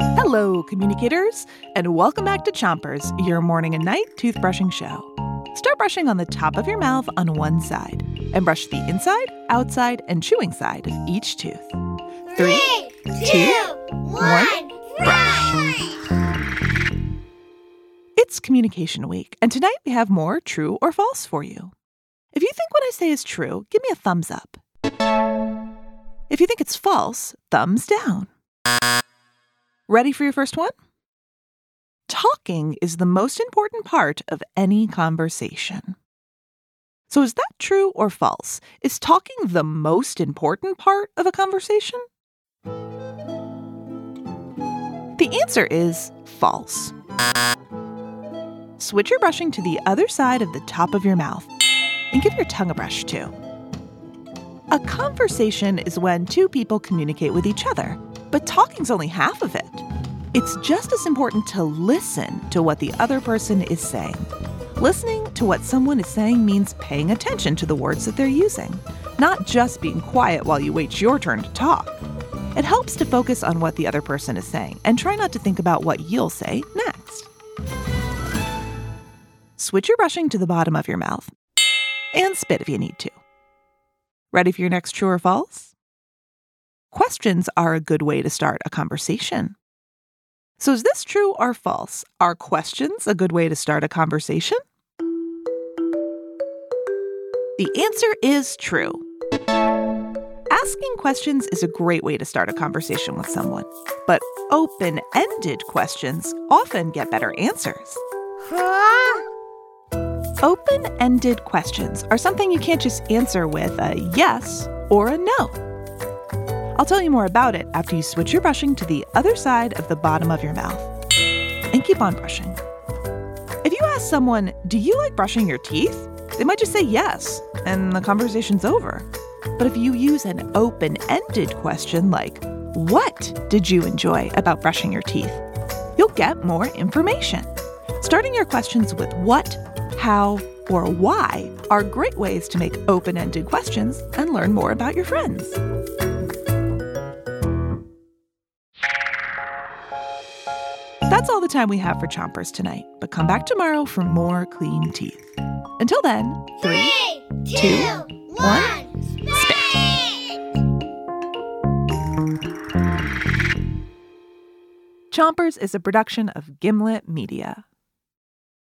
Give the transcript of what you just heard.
Hello, communicators, and welcome back to Chompers, your morning and night toothbrushing show. Start brushing on the top of your mouth on one side and brush the inside, outside, and chewing side of each tooth. Three, two, one, brush. It's Communication Week, and tonight we have more true or false for you. If you think what I say is true, give me a thumbs up. If you think it's false, thumbs down. Ready for your first one? Talking is the most important part of any conversation. So, is that true or false? Is talking the most important part of a conversation? The answer is false. Switch your brushing to the other side of the top of your mouth and give your tongue a brush too. A conversation is when two people communicate with each other, but talking's only half of it. It's just as important to listen to what the other person is saying. Listening to what someone is saying means paying attention to the words that they're using, not just being quiet while you wait your turn to talk. It helps to focus on what the other person is saying and try not to think about what you'll say next. Switch your brushing to the bottom of your mouth and spit if you need to. Ready for your next true or false? Questions are a good way to start a conversation. So, is this true or false? Are questions a good way to start a conversation? The answer is true. Asking questions is a great way to start a conversation with someone, but open ended questions often get better answers. Huh? Open ended questions are something you can't just answer with a yes or a no. I'll tell you more about it after you switch your brushing to the other side of the bottom of your mouth. And keep on brushing. If you ask someone, Do you like brushing your teeth? they might just say yes, and the conversation's over. But if you use an open ended question like, What did you enjoy about brushing your teeth? you'll get more information. Starting your questions with what, how, or why are great ways to make open ended questions and learn more about your friends. That's all the time we have for Chompers tonight, but come back tomorrow for more clean teeth. Until then, three, two, one, Chompers is a production of Gimlet Media.